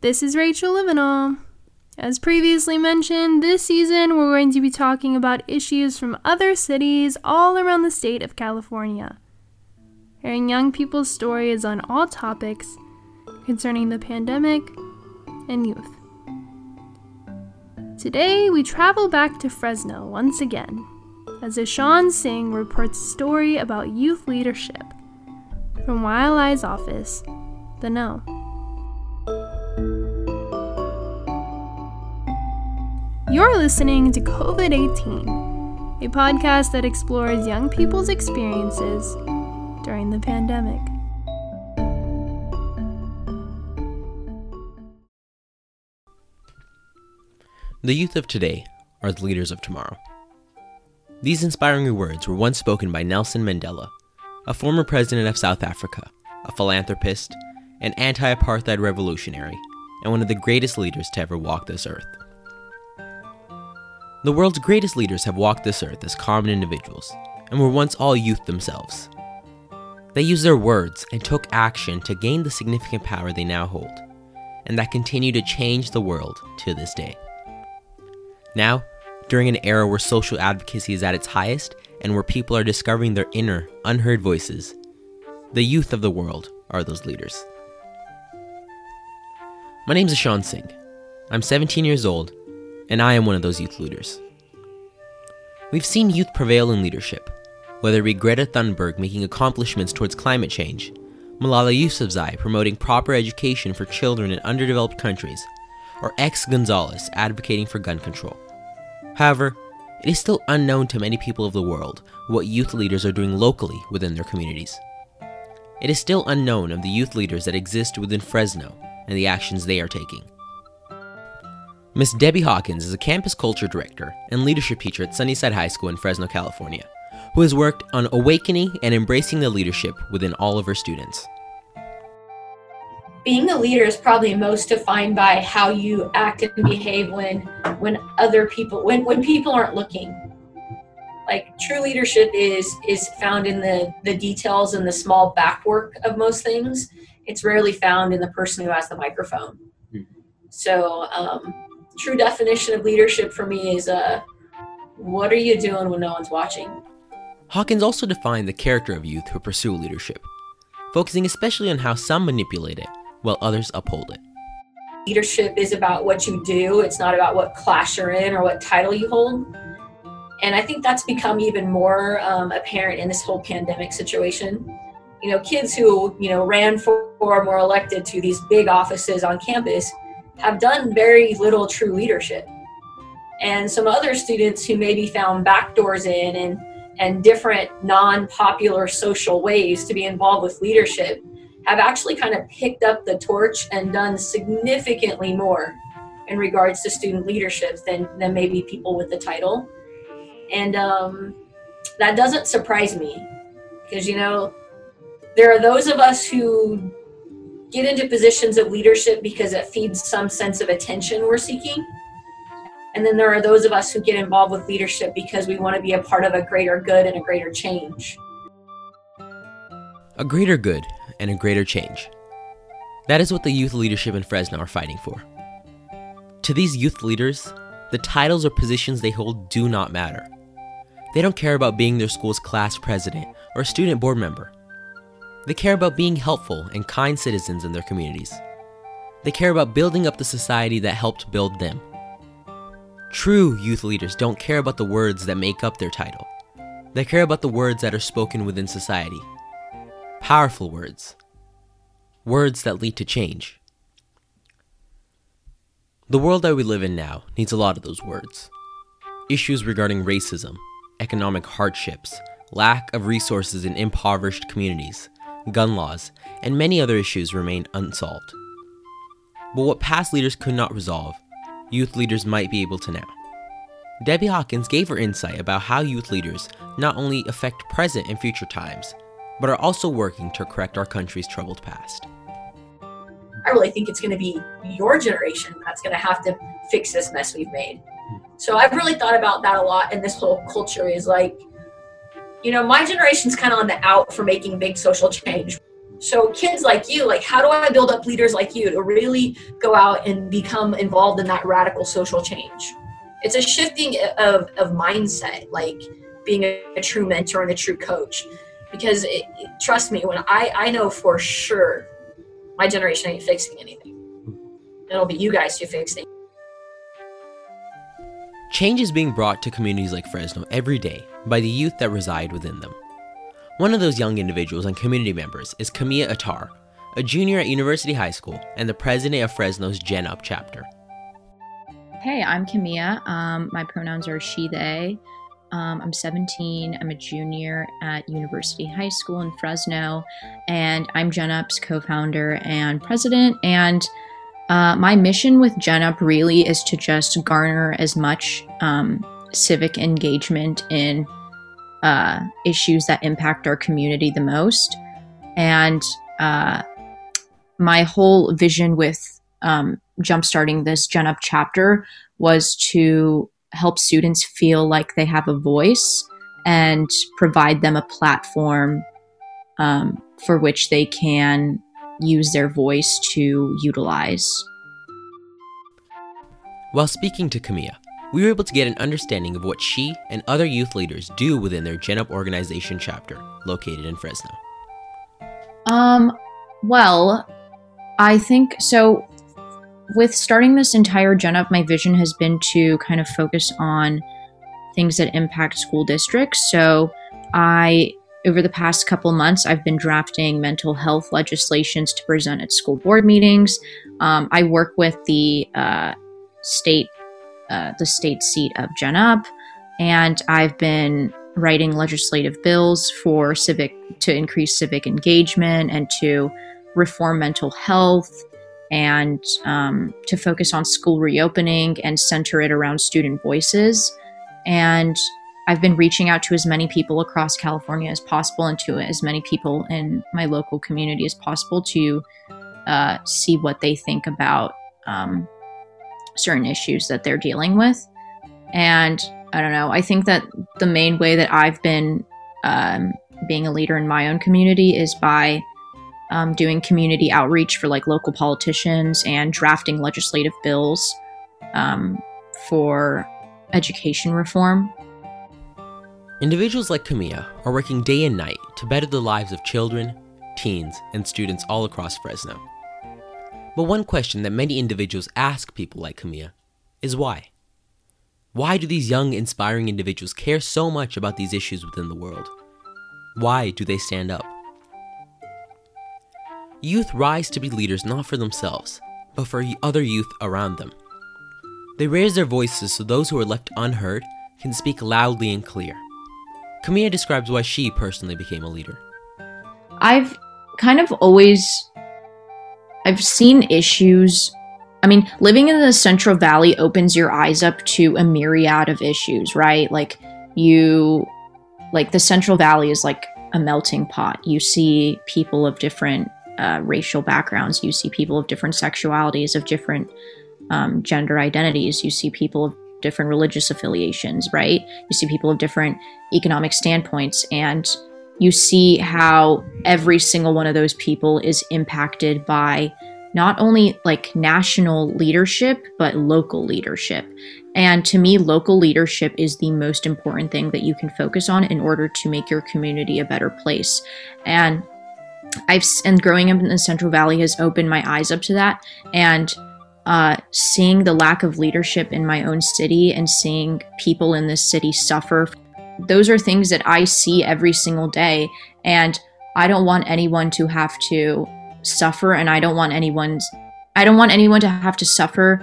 This is Rachel Livinall. As previously mentioned, this season we're going to be talking about issues from other cities all around the state of California. Hearing young people's stories on all topics concerning the pandemic and youth. Today we travel back to Fresno once again as Ishan Singh reports a story about youth leadership from YLI's office, The Know. You're listening to COVID 18, a podcast that explores young people's experiences during the pandemic. The youth of today are the leaders of tomorrow. These inspiring words were once spoken by Nelson Mandela, a former president of South Africa, a philanthropist, an anti apartheid revolutionary, and one of the greatest leaders to ever walk this earth. The world's greatest leaders have walked this earth as common individuals and were once all youth themselves. They used their words and took action to gain the significant power they now hold, and that continue to change the world to this day. Now, during an era where social advocacy is at its highest and where people are discovering their inner, unheard voices, the youth of the world are those leaders. My name is Ishan Singh. I'm 17 years old and I am one of those youth leaders. We've seen youth prevail in leadership, whether it be Greta Thunberg making accomplishments towards climate change, Malala Yousafzai promoting proper education for children in underdeveloped countries, or X Gonzalez advocating for gun control. However, it is still unknown to many people of the world what youth leaders are doing locally within their communities. It is still unknown of the youth leaders that exist within Fresno and the actions they are taking. Miss Debbie Hawkins is a campus culture director and leadership teacher at Sunnyside High School in Fresno, California, who has worked on awakening and embracing the leadership within all of her students. Being a leader is probably most defined by how you act and behave when when other people when, when people aren't looking. Like true leadership is is found in the the details and the small back work of most things. It's rarely found in the person who has the microphone. Mm-hmm. So um, true definition of leadership for me is uh, what are you doing when no one's watching? Hawkins also defined the character of youth who pursue leadership, focusing especially on how some manipulate it while others uphold it. Leadership is about what you do, it's not about what class you're in or what title you hold. And I think that's become even more um, apparent in this whole pandemic situation. You know, kids who, you know, ran for or were elected to these big offices on campus have done very little true leadership. And some other students who maybe found backdoors in and, and different non popular social ways to be involved with leadership have actually kind of picked up the torch and done significantly more in regards to student leadership than, than maybe people with the title. And um, that doesn't surprise me because, you know, there are those of us who get into positions of leadership because it feeds some sense of attention we're seeking. And then there are those of us who get involved with leadership because we want to be a part of a greater good and a greater change. A greater good and a greater change. That is what the youth leadership in Fresno are fighting for. To these youth leaders, the titles or positions they hold do not matter. They don't care about being their school's class president or student board member. They care about being helpful and kind citizens in their communities. They care about building up the society that helped build them. True youth leaders don't care about the words that make up their title. They care about the words that are spoken within society. Powerful words. Words that lead to change. The world that we live in now needs a lot of those words. Issues regarding racism, economic hardships, lack of resources in impoverished communities, gun laws, and many other issues remain unsolved. But what past leaders could not resolve, youth leaders might be able to now. Debbie Hawkins gave her insight about how youth leaders not only affect present and future times, but are also working to correct our country's troubled past. I really think it's going to be your generation that's going to have to fix this mess we've made. So I've really thought about that a lot, and this whole culture is like you know, my generation's kind of on the out for making big social change. So kids like you, like how do I build up leaders like you to really go out and become involved in that radical social change? It's a shifting of, of mindset, like being a, a true mentor and a true coach. Because it, trust me, when I, I know for sure my generation ain't fixing anything. It'll be you guys who fix things. Change is being brought to communities like Fresno every day by the youth that reside within them. One of those young individuals and community members is Camilla Attar, a junior at University High School and the president of Fresno's Gen Up chapter. Hey, I'm Camilla. Um, my pronouns are she, they. Um, I'm 17. I'm a junior at University High School in Fresno, and I'm Gen Up's co founder and president. And uh, my mission with Gen Up really is to just garner as much um, civic engagement in uh, issues that impact our community the most. And uh, my whole vision with um, jumpstarting this Gen Up chapter was to help students feel like they have a voice and provide them a platform um, for which they can use their voice to utilize. While speaking to Camilla, we were able to get an understanding of what she and other youth leaders do within their Gen Up organization chapter located in Fresno. Um, well, I think so. With starting this entire Gen Up, my vision has been to kind of focus on things that impact school districts. So I over the past couple months, I've been drafting mental health legislations to present at school board meetings. Um, I work with the uh, state, uh, the state seat of Gen Up, and I've been writing legislative bills for civic to increase civic engagement and to reform mental health and um, to focus on school reopening and center it around student voices. And I've been reaching out to as many people across California as possible and to as many people in my local community as possible to uh, see what they think about um, certain issues that they're dealing with. And I don't know, I think that the main way that I've been um, being a leader in my own community is by um, doing community outreach for like local politicians and drafting legislative bills um, for education reform Individuals like Camilla are working day and night to better the lives of children, teens, and students all across Fresno. But one question that many individuals ask people like Camilla is why? Why do these young, inspiring individuals care so much about these issues within the world? Why do they stand up? Youth rise to be leaders not for themselves, but for other youth around them. They raise their voices so those who are left unheard can speak loudly and clear. Camilla describes why she personally became a leader. I've kind of always I've seen issues. I mean, living in the Central Valley opens your eyes up to a myriad of issues, right? Like you like the Central Valley is like a melting pot. You see people of different uh, racial backgrounds. You see people of different sexualities, of different um, gender identities. You see people of different religious affiliations, right? You see people of different economic standpoints, and you see how every single one of those people is impacted by not only like national leadership, but local leadership. And to me, local leadership is the most important thing that you can focus on in order to make your community a better place. And I've and growing up in the Central Valley has opened my eyes up to that. And uh, seeing the lack of leadership in my own city and seeing people in this city suffer. Those are things that I see every single day. And I don't want anyone to have to suffer. And I don't want anyone's, I don't want anyone to have to suffer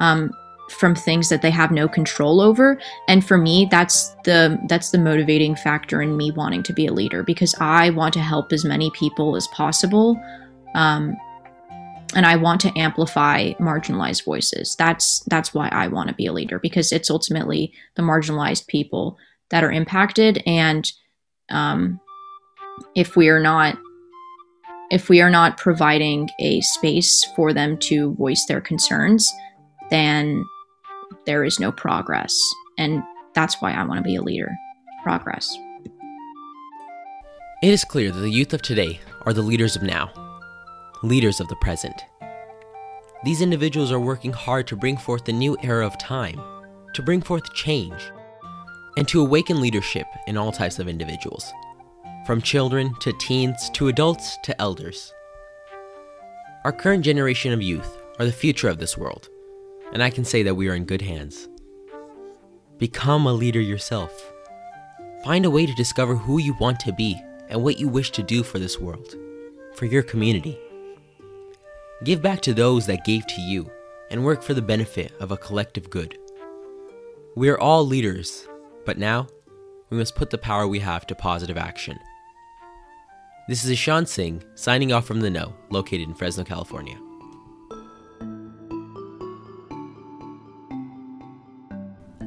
um, from things that they have no control over and for me that's the that's the motivating factor in me wanting to be a leader because i want to help as many people as possible um, and I want to amplify marginalized voices. That's that's why I want to be a leader because it's ultimately the marginalized people that are impacted, and um, if we are not if we are not providing a space for them to voice their concerns, then there is no progress, and that's why I want to be a leader. Progress. It is clear that the youth of today are the leaders of now, leaders of the present. These individuals are working hard to bring forth a new era of time, to bring forth change, and to awaken leadership in all types of individuals, from children to teens to adults to elders. Our current generation of youth are the future of this world, and I can say that we are in good hands. Become a leader yourself. Find a way to discover who you want to be and what you wish to do for this world, for your community. Give back to those that gave to you and work for the benefit of a collective good. We are all leaders, but now we must put the power we have to positive action. This is Ishan Singh signing off from the Know, located in Fresno, California.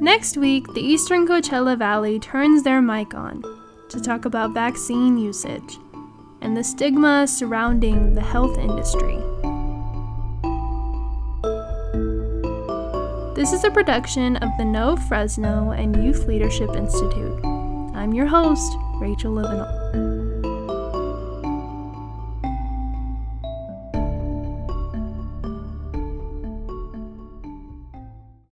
Next week, the Eastern Coachella Valley turns their mic on to talk about vaccine usage and the stigma surrounding the health industry. This is a production of the Know Fresno and Youth Leadership Institute. I'm your host, Rachel Livenall.